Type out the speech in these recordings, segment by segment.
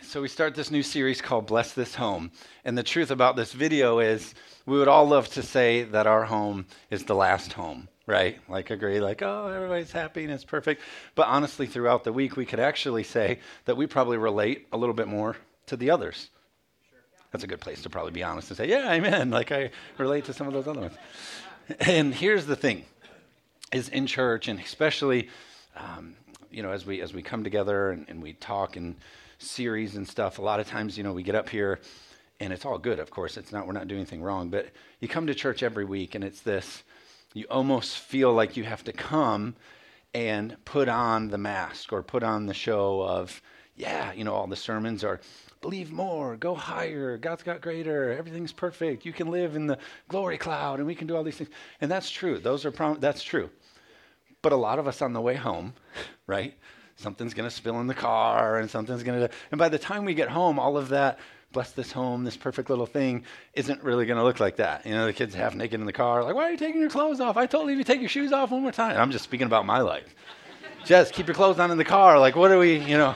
so we start this new series called Bless This Home. And the truth about this video is we would all love to say that our home is the last home, right? Like, agree, like, oh, everybody's happy and it's perfect. But honestly, throughout the week, we could actually say that we probably relate a little bit more to the others. That's a good place to probably be honest and say, yeah, amen. Like, I relate to some of those other ones. And here's the thing is in church, and especially, um, you know, as we as we come together and, and we talk and series and stuff, a lot of times, you know, we get up here and it's all good, of course. It's not, we're not doing anything wrong, but you come to church every week and it's this, you almost feel like you have to come and put on the mask or put on the show of, yeah, you know, all the sermons are believe more, go higher, God's got greater, everything's perfect, you can live in the glory cloud, and we can do all these things. And that's true. Those are prom- that's true. But a lot of us on the way home, right? Something's going to spill in the car and something's going to. And by the time we get home, all of that, bless this home, this perfect little thing, isn't really going to look like that. You know, the kid's half naked in the car, like, why are you taking your clothes off? I told you to take your shoes off one more time. I'm just speaking about my life. Just keep your clothes on in the car. Like, what are we, you know,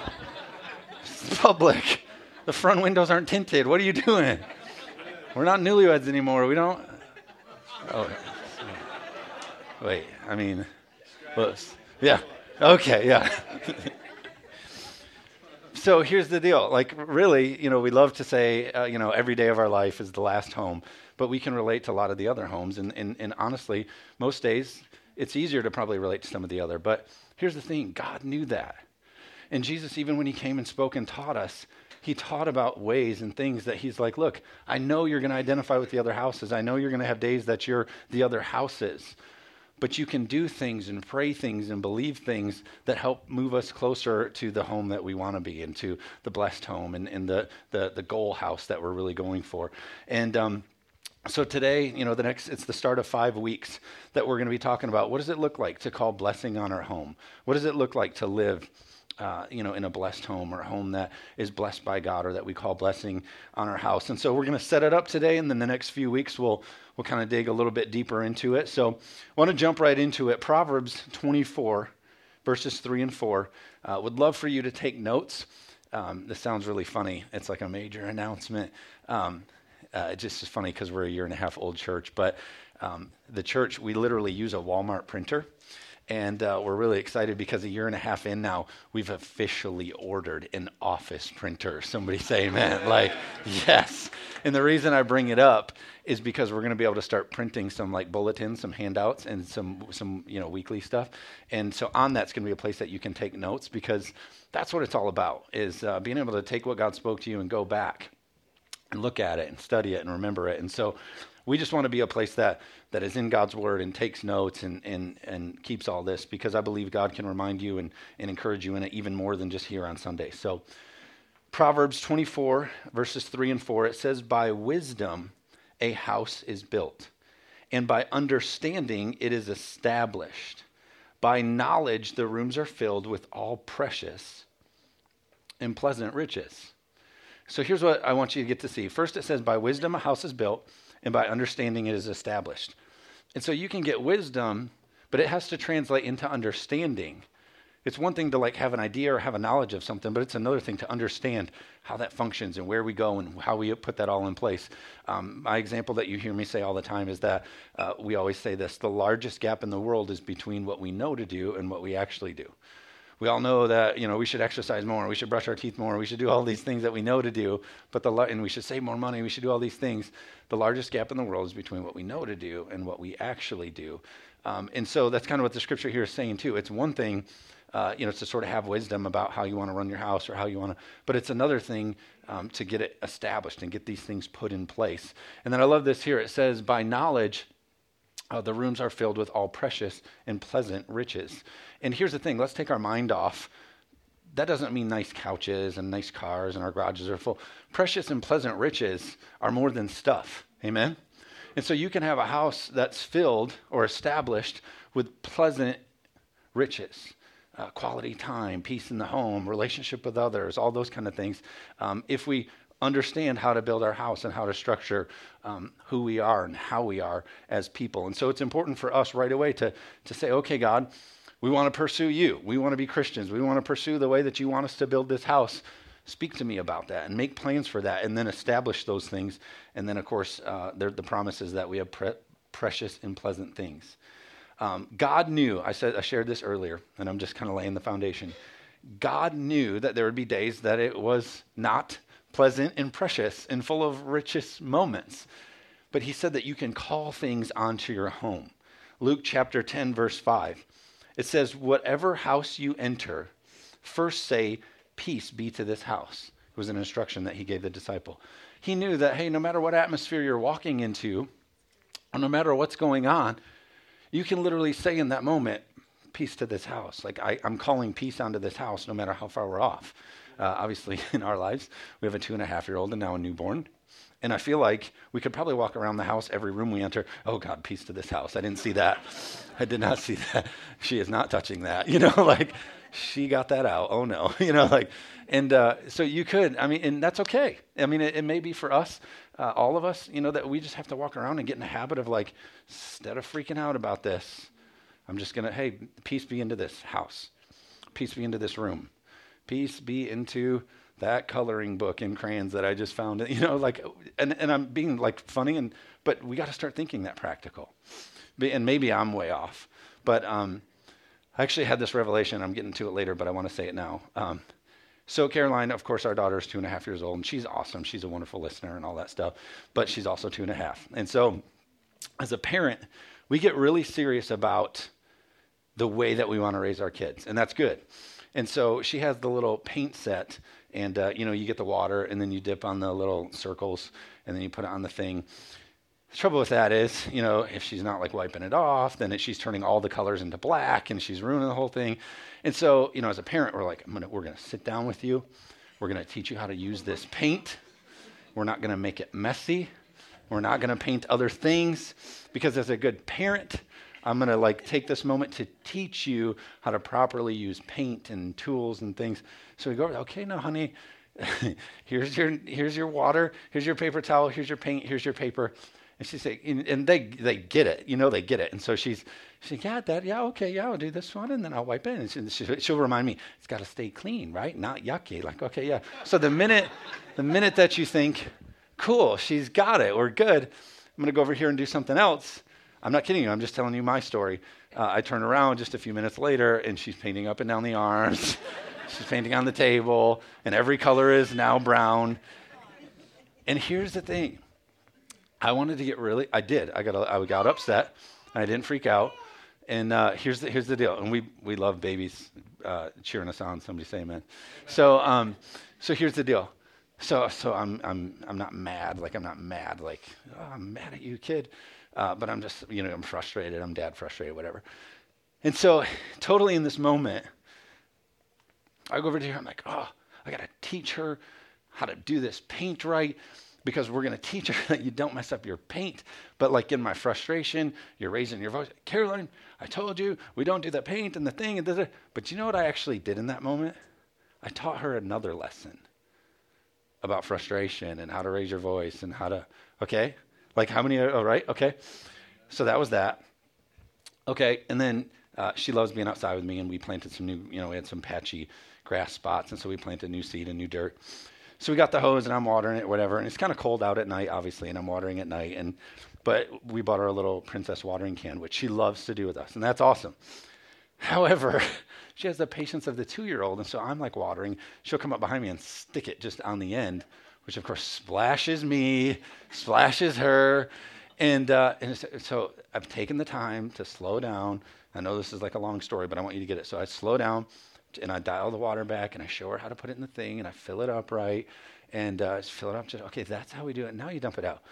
it's public. The front windows aren't tinted. What are you doing? We're not newlyweds anymore. We don't. Oh, wait. I mean, yeah. Okay, yeah. so here's the deal. Like, really, you know, we love to say, uh, you know, every day of our life is the last home, but we can relate to a lot of the other homes. And, and, and honestly, most days, it's easier to probably relate to some of the other. But here's the thing God knew that. And Jesus, even when he came and spoke and taught us, he taught about ways and things that he's like, look, I know you're going to identify with the other houses. I know you're going to have days that you're the other houses but you can do things and pray things and believe things that help move us closer to the home that we want to be and to the blessed home and, and the, the, the goal house that we're really going for. And um, so today, you know, the next it's the start of five weeks that we're going to be talking about what does it look like to call blessing on our home? What does it look like to live uh, you know, in a blessed home or a home that is blessed by God or that we call blessing on our house. And so we're going to set it up today, and then the next few weeks we'll we'll kind of dig a little bit deeper into it. So I want to jump right into it. Proverbs 24, verses 3 and 4. Uh, would love for you to take notes. Um, this sounds really funny. It's like a major announcement. Um, uh, it just is funny because we're a year and a half old church, but um, the church, we literally use a Walmart printer. And uh, we're really excited because a year and a half in now, we've officially ordered an office printer. Somebody say amen. like, yes. And the reason I bring it up is because we're going to be able to start printing some like bulletins, some handouts, and some some you know weekly stuff. And so on that's going to be a place that you can take notes because that's what it's all about is uh, being able to take what God spoke to you and go back and look at it and study it and remember it. And so we just want to be a place that, that is in God's word and takes notes and, and, and keeps all this because I believe God can remind you and, and encourage you in it even more than just here on Sunday. So, Proverbs 24, verses 3 and 4, it says, By wisdom a house is built, and by understanding it is established. By knowledge the rooms are filled with all precious and pleasant riches. So here's what I want you to get to see. First, it says, By wisdom a house is built and by understanding it is established. And so you can get wisdom, but it has to translate into understanding. It's one thing to like have an idea or have a knowledge of something, but it's another thing to understand how that functions and where we go and how we put that all in place. Um, my example that you hear me say all the time is that uh, we always say this: the largest gap in the world is between what we know to do and what we actually do we all know that you know we should exercise more, we should brush our teeth more, we should do all these things that we know to do, but the and we should save more money, we should do all these things. The largest gap in the world is between what we know to do and what we actually do, um, and so that's kind of what the scripture here is saying too. It's one thing. Uh, you know, to sort of have wisdom about how you want to run your house or how you want to, but it's another thing um, to get it established and get these things put in place. And then I love this here. It says, by knowledge, uh, the rooms are filled with all precious and pleasant riches. And here's the thing let's take our mind off. That doesn't mean nice couches and nice cars and our garages are full. Precious and pleasant riches are more than stuff. Amen? And so you can have a house that's filled or established with pleasant riches. Uh, quality time, peace in the home, relationship with others, all those kind of things. Um, if we understand how to build our house and how to structure um, who we are and how we are as people. And so it's important for us right away to, to say, okay, God, we want to pursue you. We want to be Christians. We want to pursue the way that you want us to build this house. speak to me about that and make plans for that and then establish those things. And then, of course, uh, the promise is that we have pre- precious and pleasant things. Um, God knew, I said, I shared this earlier, and I'm just kind of laying the foundation. God knew that there would be days that it was not pleasant and precious and full of richest moments. But he said that you can call things onto your home. Luke chapter 10, verse 5. It says, Whatever house you enter, first say, Peace be to this house. It was an instruction that he gave the disciple. He knew that, hey, no matter what atmosphere you're walking into, or no matter what's going on, you can literally say in that moment, Peace to this house. Like, I, am calling peace onto this house no matter how far we're off. Uh, obviously, in our lives, we have a two and a half year old and now a newborn. And I feel like we could probably walk around the house, every room we enter. Oh, God, peace to this house. I didn't see that. I did not see that. She is not touching that. You know, like she got that out. Oh, no. You know, like, and uh, so you could, I mean, and that's okay. I mean, it, it may be for us, uh, all of us, you know, that we just have to walk around and get in the habit of like, instead of freaking out about this, I'm just going to, hey, peace be into this house. Peace be into this room. Peace be into that coloring book in crayons that I just found, you know, like, and, and I'm being like funny, and but we got to start thinking that practical. And maybe I'm way off, but um, I actually had this revelation. I'm getting to it later, but I want to say it now. Um, so Caroline, of course, our daughter is two and a half years old, and she's awesome. She's a wonderful listener and all that stuff, but she's also two and a half. And so, as a parent, we get really serious about the way that we want to raise our kids, and that's good. And so she has the little paint set and uh, you know you get the water and then you dip on the little circles and then you put it on the thing. The trouble with that is you know if she's not like wiping it off then it, she's turning all the colors into black and she's ruining the whole thing. And so you know as a parent we're like gonna, we're to sit down with you. We're to teach you how to use this paint. We're not to make it messy. We're not going to paint other things. Because as a good parent I'm going to like take this moment to teach you how to properly use paint and tools and things. So we go, okay, now, honey, here's your here's your water, here's your paper towel, here's your paint, here's your paper. And she say, and they they get it, you know, they get it. And so she's she's yeah, Dad, yeah, okay, yeah, I'll do this one, and then I'll wipe it. And she, she'll remind me, it's got to stay clean, right? Not yucky. Like, okay, yeah. So the minute the minute that you think, cool, she's got it, we're good. I'm gonna go over here and do something else I'm not kidding you. I'm just telling you my story. Uh, I turn around just a few minutes later, and she's painting up and down the arms. she's painting on the table, and every color is now brown. And here's the thing I wanted to get really, I did. I got, I got upset. and I didn't freak out. And uh, here's, the, here's the deal. And we, we love babies uh, cheering us on. Somebody say amen. So, um, so here's the deal. So, so I'm, I'm, I'm not mad. Like, I'm not mad. Like, oh, I'm mad at you, kid. Uh, but I'm just, you know, I'm frustrated. I'm dad frustrated, whatever. And so, totally in this moment, I go over to her. I'm like, oh, I got to teach her how to do this paint right because we're going to teach her that you don't mess up your paint. But like in my frustration, you're raising your voice. Caroline, I told you we don't do the paint and the thing. And. But you know what I actually did in that moment? I taught her another lesson about frustration and how to raise your voice and how to, okay? Like how many? Are, oh, right. Okay. So that was that. Okay, and then uh, she loves being outside with me, and we planted some new. You know, we had some patchy grass spots, and so we planted new seed and new dirt. So we got the hose, and I'm watering it, whatever. And it's kind of cold out at night, obviously, and I'm watering at night. And but we bought her a little princess watering can, which she loves to do with us, and that's awesome. However, she has the patience of the two-year-old, and so I'm like watering. She'll come up behind me and stick it just on the end, which of course splashes me, splashes her. And, uh, and so I've taken the time to slow down. I know this is like a long story, but I want you to get it. So I slow down and I dial the water back and I show her how to put it in the thing and I fill it up right and uh, fill it up. Just, okay, that's how we do it. Now you dump it out.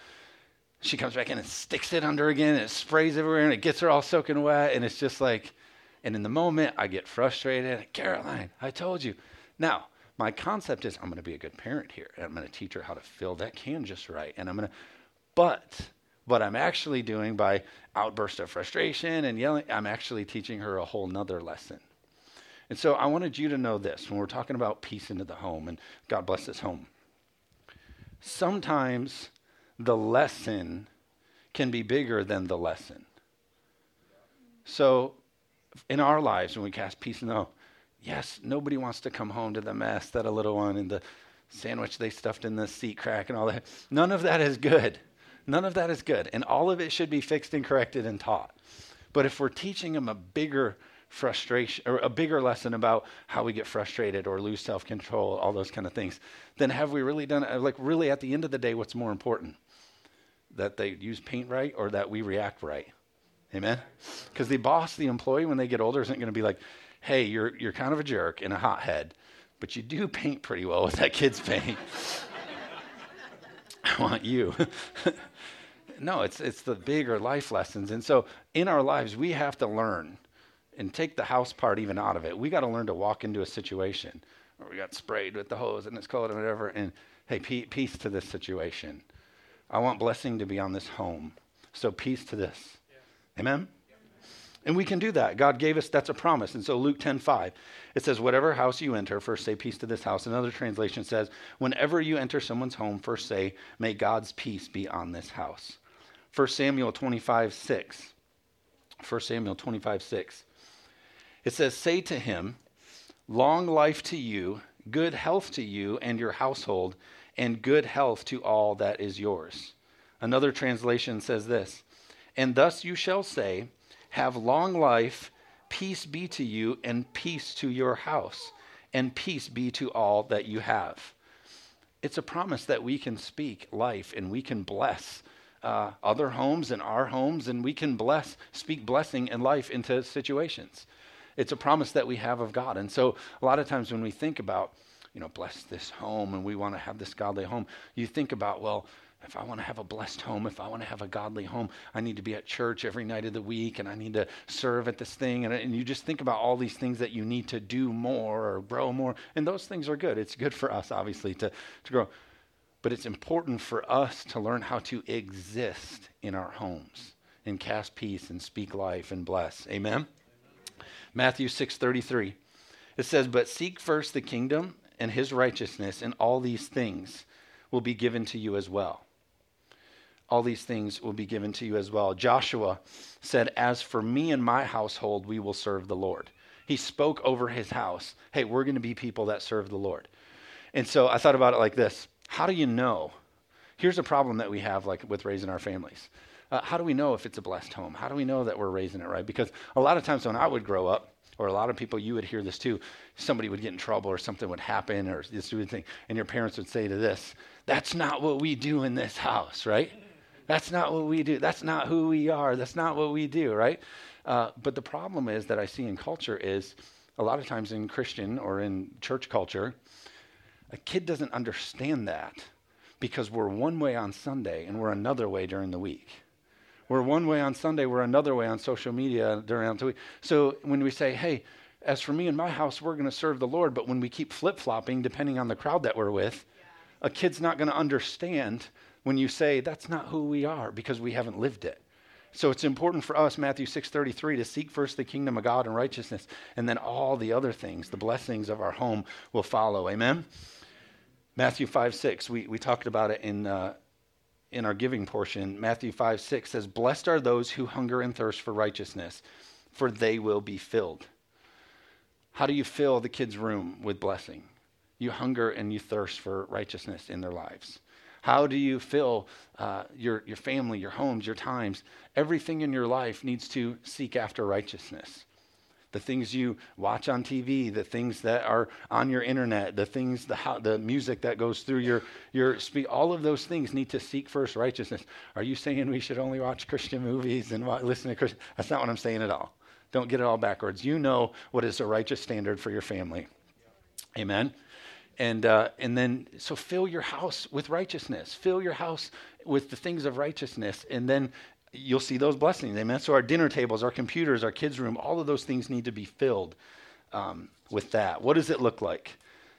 She comes back in and sticks it under again and it sprays everywhere and it gets her all soaking wet. And it's just like, and in the moment I get frustrated. Caroline, I told you. Now, my concept is I'm going to be a good parent here. And I'm going to teach her how to fill that can just right. And I'm going to, but what I'm actually doing by outburst of frustration and yelling, I'm actually teaching her a whole nother lesson. And so I wanted you to know this when we're talking about peace into the home and God bless this home. Sometimes the lesson can be bigger than the lesson. So in our lives, when we cast peace in the home, yes, nobody wants to come home to the mess that a little one and the sandwich they stuffed in the seat crack and all that. None of that is good. None of that is good. And all of it should be fixed and corrected and taught. But if we're teaching them a bigger frustration or a bigger lesson about how we get frustrated or lose self-control, all those kind of things, then have we really done it? Like really at the end of the day, what's more important? That they use paint right or that we react right? Amen? Because the boss, the employee, when they get older, isn't going to be like, hey, you're, you're kind of a jerk and a hothead, but you do paint pretty well with that kid's paint. I want you. no, it's, it's the bigger life lessons. And so in our lives, we have to learn and take the house part even out of it. We got to learn to walk into a situation where we got sprayed with the hose and it's cold and whatever. And hey, peace to this situation. I want blessing to be on this home. So peace to this. Yeah. Amen? And we can do that. God gave us, that's a promise. And so Luke 10 5, it says, Whatever house you enter, first say peace to this house. Another translation says, Whenever you enter someone's home, first say, May God's peace be on this house. 1 Samuel 25 6. 1 Samuel 25 6. It says, Say to him, Long life to you, good health to you and your household, and good health to all that is yours. Another translation says this, And thus you shall say, have long life, peace be to you, and peace to your house, and peace be to all that you have. It's a promise that we can speak life and we can bless uh, other homes and our homes, and we can bless, speak blessing and life into situations. It's a promise that we have of God. And so, a lot of times when we think about, you know, bless this home and we want to have this godly home, you think about, well, if I want to have a blessed home, if I want to have a godly home, I need to be at church every night of the week and I need to serve at this thing. And, and you just think about all these things that you need to do more or grow more. And those things are good. It's good for us, obviously, to, to grow. But it's important for us to learn how to exist in our homes and cast peace and speak life and bless. Amen? Amen. Matthew 6.33. It says, But seek first the kingdom and his righteousness, and all these things will be given to you as well all these things will be given to you as well. Joshua said, As for me and my household, we will serve the Lord. He spoke over his house, Hey, we're going to be people that serve the Lord. And so I thought about it like this How do you know? Here's a problem that we have like with raising our families. Uh, how do we know if it's a blessed home? How do we know that we're raising it right? Because a lot of times when I would grow up, or a lot of people, you would hear this too. Somebody would get in trouble, or something would happen, or this would thing, and your parents would say to this, "That's not what we do in this house, right?" That's not what we do. That's not who we are. That's not what we do, right? Uh, but the problem is that I see in culture is a lot of times in Christian or in church culture, a kid doesn't understand that because we're one way on Sunday and we're another way during the week. We're one way on Sunday, we're another way on social media during the week. So when we say, hey, as for me and my house, we're going to serve the Lord, but when we keep flip flopping, depending on the crowd that we're with, a kid's not going to understand when you say that's not who we are because we haven't lived it. So it's important for us, Matthew 6:33, to seek first the kingdom of God and righteousness, and then all the other things, the blessings of our home will follow. Amen. Matthew 5, 6, we, we talked about it in, uh, in our giving portion. Matthew 5, 6 says, Blessed are those who hunger and thirst for righteousness, for they will be filled. How do you fill the kid's room with blessing? You hunger and you thirst for righteousness in their lives. How do you fill uh, your, your family, your homes, your times? Everything in your life needs to seek after righteousness. The things you watch on TV, the things that are on your internet, the things, the, how, the music that goes through your, your speak, all of those things need to seek first righteousness. Are you saying we should only watch Christian movies and listen to Christian? That's not what I'm saying at all. Don't get it all backwards. You know what is a righteous standard for your family. Amen and uh, and then so fill your house with righteousness fill your house with the things of righteousness and then you'll see those blessings amen so our dinner tables our computers our kids room all of those things need to be filled um, with that what does it look like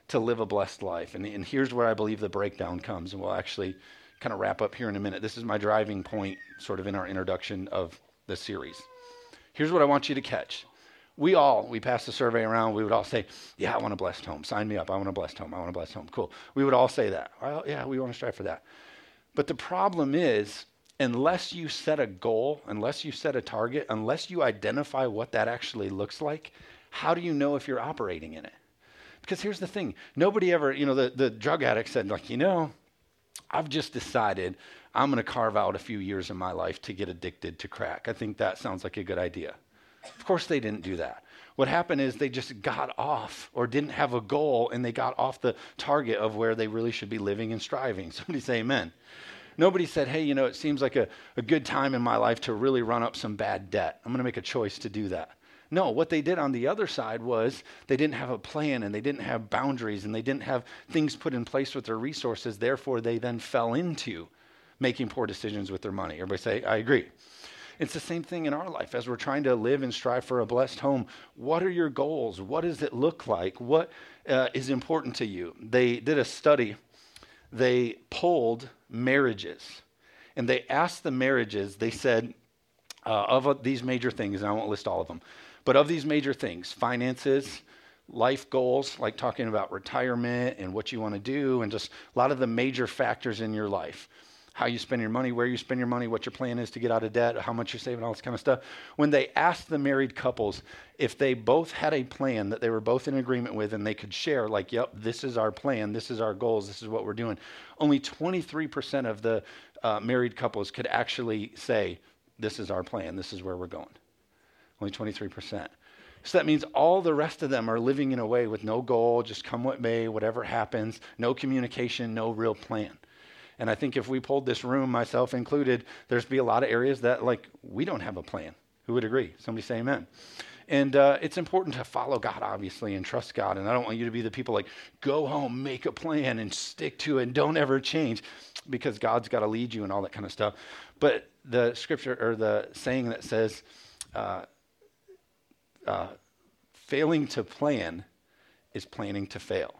to live a blessed life and, and here's where i believe the breakdown comes and we'll actually kind of wrap up here in a minute this is my driving point sort of in our introduction of the series here's what i want you to catch we all, we passed the survey around, we would all say, Yeah, I want a blessed home. Sign me up. I want a blessed home. I want a blessed home. Cool. We would all say that. Well, yeah, we want to strive for that. But the problem is, unless you set a goal, unless you set a target, unless you identify what that actually looks like, how do you know if you're operating in it? Because here's the thing nobody ever, you know, the, the drug addict said, like, you know, I've just decided I'm going to carve out a few years of my life to get addicted to crack. I think that sounds like a good idea. Of course, they didn't do that. What happened is they just got off or didn't have a goal and they got off the target of where they really should be living and striving. Somebody say amen. Nobody said, hey, you know, it seems like a, a good time in my life to really run up some bad debt. I'm going to make a choice to do that. No, what they did on the other side was they didn't have a plan and they didn't have boundaries and they didn't have things put in place with their resources. Therefore, they then fell into making poor decisions with their money. Everybody say, I agree. It's the same thing in our life as we're trying to live and strive for a blessed home. What are your goals? What does it look like? What uh, is important to you? They did a study, they polled marriages, and they asked the marriages, they said, uh, of these major things, and I won't list all of them, but of these major things, finances, life goals, like talking about retirement and what you want to do, and just a lot of the major factors in your life how you spend your money, where you spend your money, what your plan is to get out of debt, how much you're saving, all this kind of stuff. When they asked the married couples if they both had a plan that they were both in agreement with and they could share, like, yep, this is our plan, this is our goals, this is what we're doing, only 23% of the uh, married couples could actually say, this is our plan, this is where we're going. Only 23%. So that means all the rest of them are living in a way with no goal, just come what may, whatever happens, no communication, no real plan. And I think if we pulled this room, myself included, there's be a lot of areas that like we don't have a plan. Who would agree? Somebody say amen. And uh, it's important to follow God, obviously, and trust God. And I don't want you to be the people like, go home, make a plan, and stick to it, and don't ever change, because God's got to lead you and all that kind of stuff. But the scripture or the saying that says, uh, uh, failing to plan is planning to fail.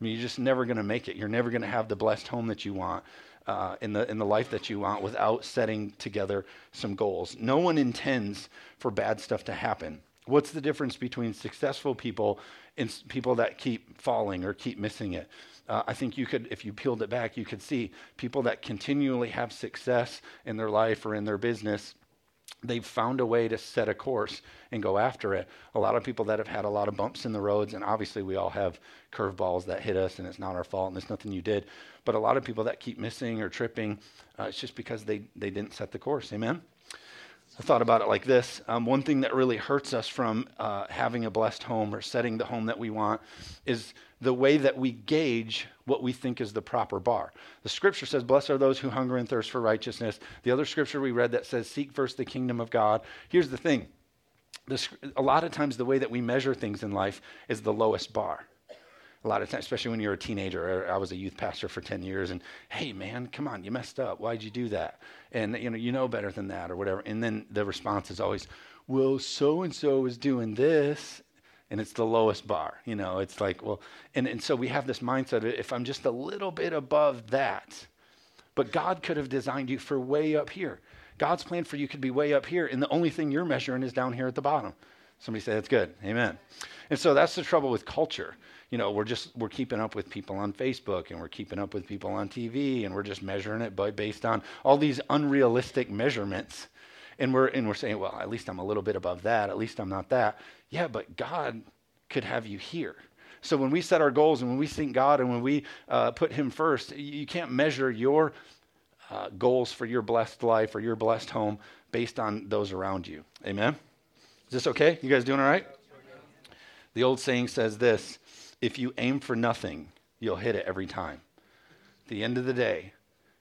I mean, you're just never going to make it. You're never going to have the blessed home that you want. Uh, in the in the life that you want without setting together some goals. No one intends for bad stuff to happen. What's the difference between successful people and people that keep falling or keep missing it? Uh, I think you could, if you peeled it back, you could see people that continually have success in their life or in their business they've found a way to set a course and go after it. A lot of people that have had a lot of bumps in the roads, and obviously we all have curveballs that hit us, and it's not our fault, and it's nothing you did. But a lot of people that keep missing or tripping, uh, it's just because they, they didn't set the course. Amen? I thought about it like this. Um, one thing that really hurts us from uh, having a blessed home or setting the home that we want is the way that we gauge what we think is the proper bar. The scripture says, Blessed are those who hunger and thirst for righteousness. The other scripture we read that says, Seek first the kingdom of God. Here's the thing a lot of times, the way that we measure things in life is the lowest bar a lot of times, especially when you're a teenager. I was a youth pastor for 10 years, and hey, man, come on, you messed up. Why'd you do that? And you know, you know better than that, or whatever. And then the response is always, well, so and so is doing this, and it's the lowest bar. You know, it's like, well, and, and so we have this mindset of if I'm just a little bit above that, but God could have designed you for way up here. God's plan for you could be way up here, and the only thing you're measuring is down here at the bottom. Somebody say that's good. Amen. And so that's the trouble with culture you know, we're just we're keeping up with people on Facebook and we're keeping up with people on TV and we're just measuring it by based on all these unrealistic measurements. And we're and we're saying, well, at least I'm a little bit above that. At least I'm not that. Yeah, but God could have you here. So when we set our goals and when we think God and when we uh, put Him first, you can't measure your uh, goals for your blessed life or your blessed home based on those around you. Amen. Is this okay? You guys doing all right? The old saying says this if you aim for nothing, you'll hit it every time. At the end of the day,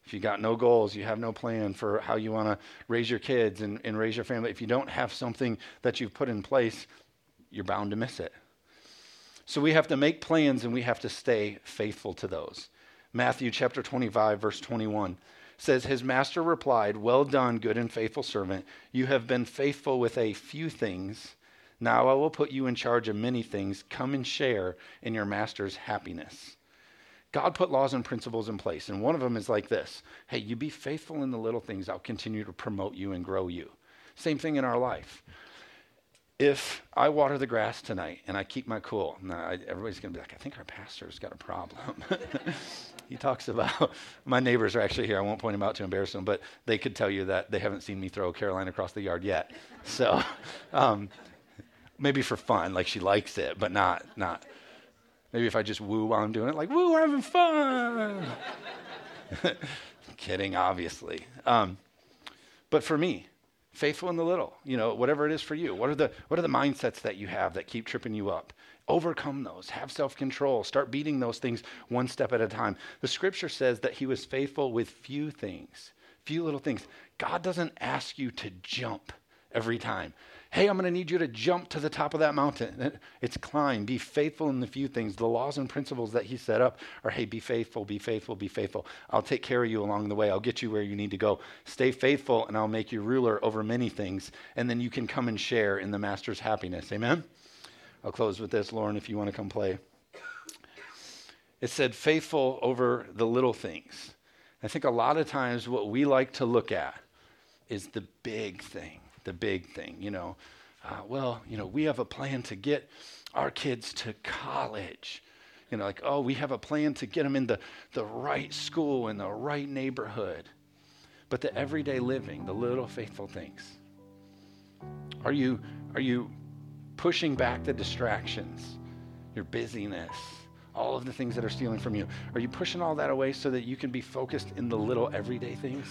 if you got no goals, you have no plan for how you want to raise your kids and, and raise your family, if you don't have something that you've put in place, you're bound to miss it. So we have to make plans and we have to stay faithful to those. Matthew chapter 25, verse 21 says, His master replied, Well done, good and faithful servant. You have been faithful with a few things. Now I will put you in charge of many things. Come and share in your master's happiness. God put laws and principles in place, and one of them is like this Hey, you be faithful in the little things, I'll continue to promote you and grow you. Same thing in our life. If I water the grass tonight and I keep my cool, now everybody's going to be like, I think our pastor's got a problem. he talks about my neighbors are actually here. I won't point them out to embarrass them, but they could tell you that they haven't seen me throw Caroline across the yard yet. So, um, maybe for fun, like she likes it, but not not. Maybe if I just woo while I'm doing it, like, woo, we're having fun. Kidding, obviously. Um, but for me, faithful in the little, you know, whatever it is for you. What are the what are the mindsets that you have that keep tripping you up? Overcome those. Have self-control. Start beating those things one step at a time. The scripture says that he was faithful with few things, few little things. God doesn't ask you to jump every time. Hey, I'm going to need you to jump to the top of that mountain. It's climb. Be faithful in the few things. The laws and principles that he set up are hey, be faithful, be faithful, be faithful. I'll take care of you along the way. I'll get you where you need to go. Stay faithful, and I'll make you ruler over many things. And then you can come and share in the master's happiness. Amen? I'll close with this, Lauren, if you want to come play. It said, faithful over the little things. I think a lot of times what we like to look at is the big thing the big thing, you know. Uh, well, you know, we have a plan to get our kids to college. You know, like, oh, we have a plan to get them in the, the right school in the right neighborhood. But the everyday living, the little faithful things. Are you, are you pushing back the distractions, your busyness, all of the things that are stealing from you? Are you pushing all that away so that you can be focused in the little everyday things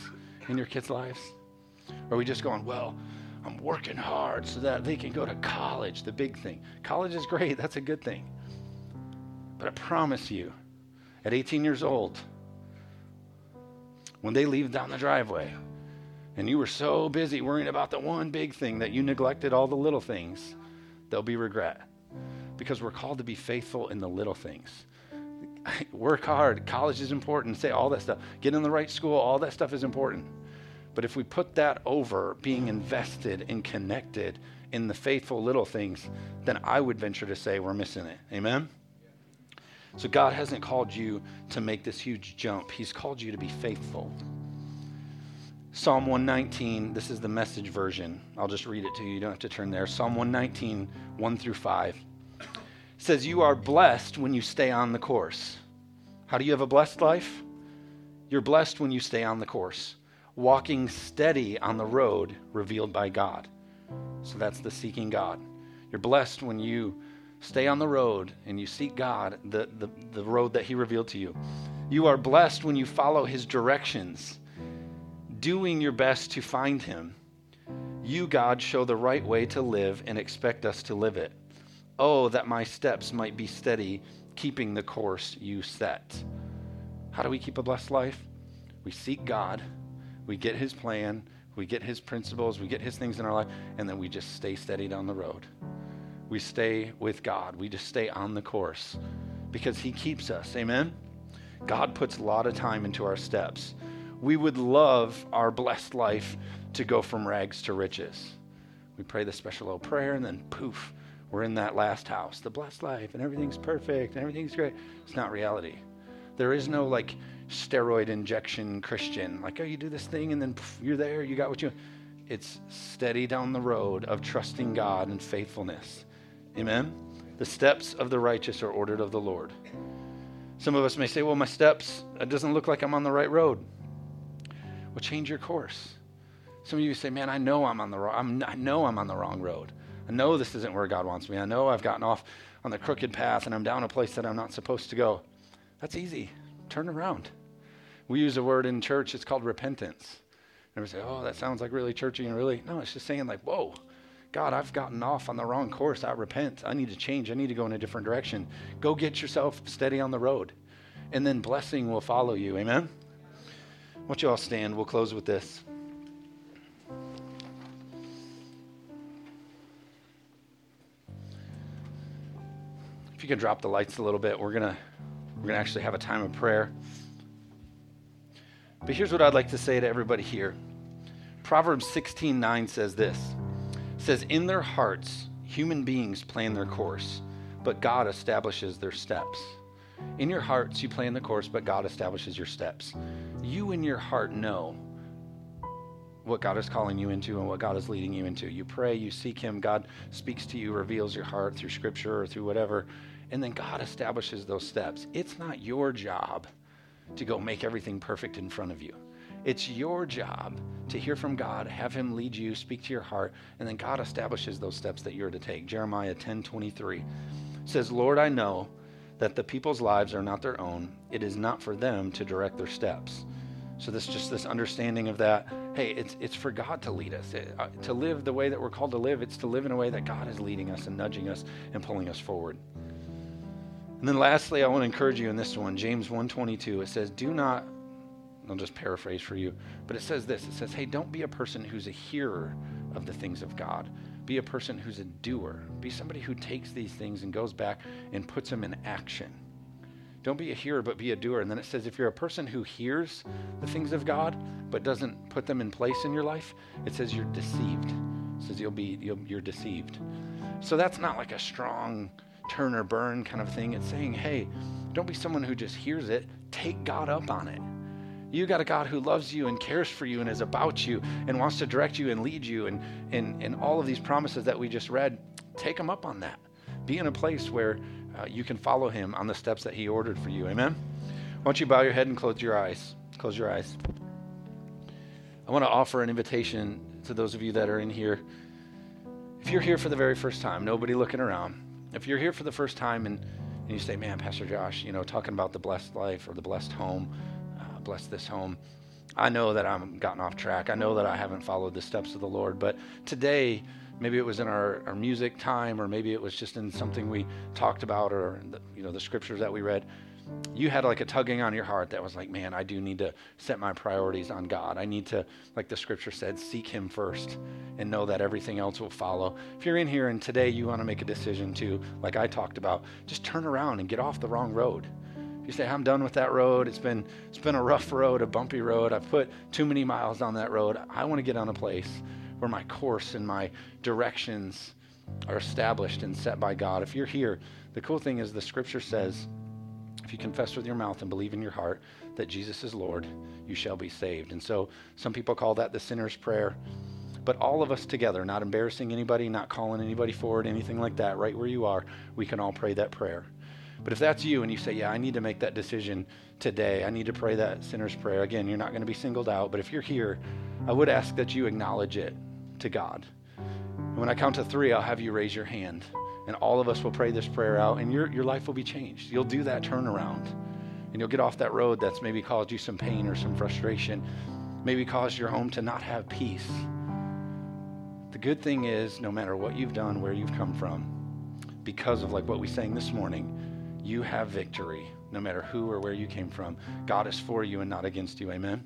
in your kids' lives? Or are we just going, well, I'm working hard so that they can go to college, the big thing. College is great, that's a good thing. But I promise you, at 18 years old, when they leave down the driveway, and you were so busy worrying about the one big thing that you neglected all the little things, there'll be regret. Because we're called to be faithful in the little things. Work hard, college is important, say all that stuff. Get in the right school, all that stuff is important. But if we put that over being invested and connected in the faithful little things, then I would venture to say we're missing it. Amen? So God hasn't called you to make this huge jump, He's called you to be faithful. Psalm 119, this is the message version. I'll just read it to you. You don't have to turn there. Psalm 119, 1 through 5 says, You are blessed when you stay on the course. How do you have a blessed life? You're blessed when you stay on the course walking steady on the road revealed by God. So that's the seeking God. You're blessed when you stay on the road and you seek God, the, the, the road that He revealed to you. You are blessed when you follow His directions, doing your best to find Him. You, God, show the right way to live and expect us to live it. Oh, that my steps might be steady, keeping the course you set. How do we keep a blessed life? We seek God we get his plan, we get his principles, we get his things in our life, and then we just stay steady down the road. We stay with God. We just stay on the course because he keeps us. Amen? God puts a lot of time into our steps. We would love our blessed life to go from rags to riches. We pray the special little prayer, and then poof, we're in that last house, the blessed life, and everything's perfect and everything's great. It's not reality. There is no like steroid injection Christian. Like, oh, you do this thing and then poof, you're there, you got what you. It's steady down the road of trusting God and faithfulness. Amen? The steps of the righteous are ordered of the Lord. Some of us may say, well, my steps, it doesn't look like I'm on the right road. Well, change your course. Some of you say, man, I know I'm on the wrong, I'm, I know I'm on the wrong road. I know this isn't where God wants me. I know I've gotten off on the crooked path and I'm down a place that I'm not supposed to go. That's easy. Turn around. We use a word in church, it's called repentance. And we say, oh, that sounds like really churchy and really. No, it's just saying, like, whoa, God, I've gotten off on the wrong course. I repent. I need to change. I need to go in a different direction. Go get yourself steady on the road. And then blessing will follow you. Amen? Why don't you all stand? We'll close with this. If you can drop the lights a little bit, we're to we're to actually have a time of prayer. But here's what I'd like to say to everybody here. Proverbs 16:9 says this. Says in their hearts human beings plan their course, but God establishes their steps. In your hearts you plan the course, but God establishes your steps. You in your heart know what God is calling you into and what God is leading you into. You pray, you seek him, God speaks to you, reveals your heart through scripture or through whatever, and then God establishes those steps. It's not your job to go make everything perfect in front of you. It's your job to hear from God, have Him lead you, speak to your heart, and then God establishes those steps that you're to take. Jeremiah 10 23 says, Lord, I know that the people's lives are not their own. It is not for them to direct their steps. So this just this understanding of that. Hey, it's it's for God to lead us, it, uh, to live the way that we're called to live. It's to live in a way that God is leading us and nudging us and pulling us forward. And then lastly, I want to encourage you in this one, James 1:22. It says, "Do not." I'll just paraphrase for you, but it says this. It says, "Hey, don't be a person who's a hearer of the things of God. Be a person who's a doer. Be somebody who takes these things and goes back and puts them in action." Don't be a hearer, but be a doer. And then it says, if you're a person who hears the things of God, but doesn't put them in place in your life, it says you're deceived. It says you'll be you'll, you're deceived. So that's not like a strong turn or burn kind of thing. It's saying, hey, don't be someone who just hears it. Take God up on it. You got a God who loves you and cares for you and is about you and wants to direct you and lead you and and, and all of these promises that we just read. Take him up on that. Be in a place where uh, you can follow him on the steps that he ordered for you. Amen? Why don't you bow your head and close your eyes? Close your eyes. I want to offer an invitation to those of you that are in here. If you're here for the very first time, nobody looking around, if you're here for the first time and, and you say, man, Pastor Josh, you know, talking about the blessed life or the blessed home, uh, bless this home, I know that I'm gotten off track. I know that I haven't followed the steps of the Lord. But today, maybe it was in our, our music time, or maybe it was just in something we talked about, or the, you know the scriptures that we read. You had like a tugging on your heart that was like, man, I do need to set my priorities on God. I need to, like the scripture said, seek Him first and know that everything else will follow. If you're in here and today you want to make a decision to, like I talked about, just turn around and get off the wrong road you say i'm done with that road it's been it's been a rough road a bumpy road i've put too many miles on that road i want to get on a place where my course and my directions are established and set by God. If you're here, the cool thing is the scripture says, if you confess with your mouth and believe in your heart that Jesus is Lord, you shall be saved. And so some people call that the sinner's prayer. But all of us together, not embarrassing anybody, not calling anybody forward, anything like that, right where you are, we can all pray that prayer. But if that's you and you say, Yeah, I need to make that decision today, I need to pray that sinner's prayer, again, you're not going to be singled out. But if you're here, I would ask that you acknowledge it to God. And when I count to three, I'll have you raise your hand. And all of us will pray this prayer out, and your, your life will be changed. You'll do that turnaround. And you'll get off that road that's maybe caused you some pain or some frustration, maybe caused your home to not have peace. The good thing is, no matter what you've done, where you've come from, because of like what we sang this morning, you have victory no matter who or where you came from. God is for you and not against you. Amen.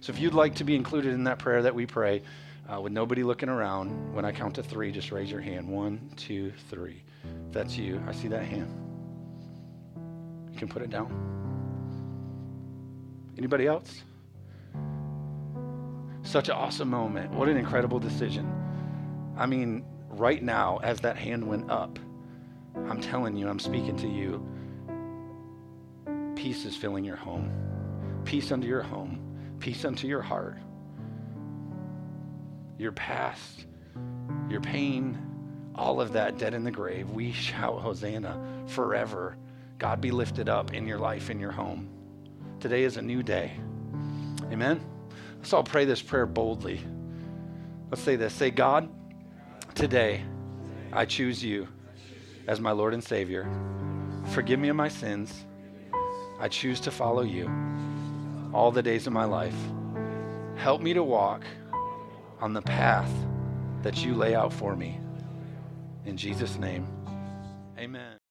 So if you'd like to be included in that prayer that we pray, uh, with nobody looking around, when I count to three, just raise your hand. One, two, three. If that's you, I see that hand. You can put it down. Anybody else? Such an awesome moment. What an incredible decision. I mean, right now, as that hand went up, I'm telling you, I'm speaking to you. Peace is filling your home. Peace unto your home. Peace unto your heart your past, your pain, all of that dead in the grave. We shout Hosanna forever. God be lifted up in your life, in your home. Today is a new day. Amen. Let's all pray this prayer boldly. Let's say this Say, God, today I choose you as my Lord and Savior. Forgive me of my sins. I choose to follow you all the days of my life. Help me to walk on the path that you lay out for me. In Jesus' name, amen.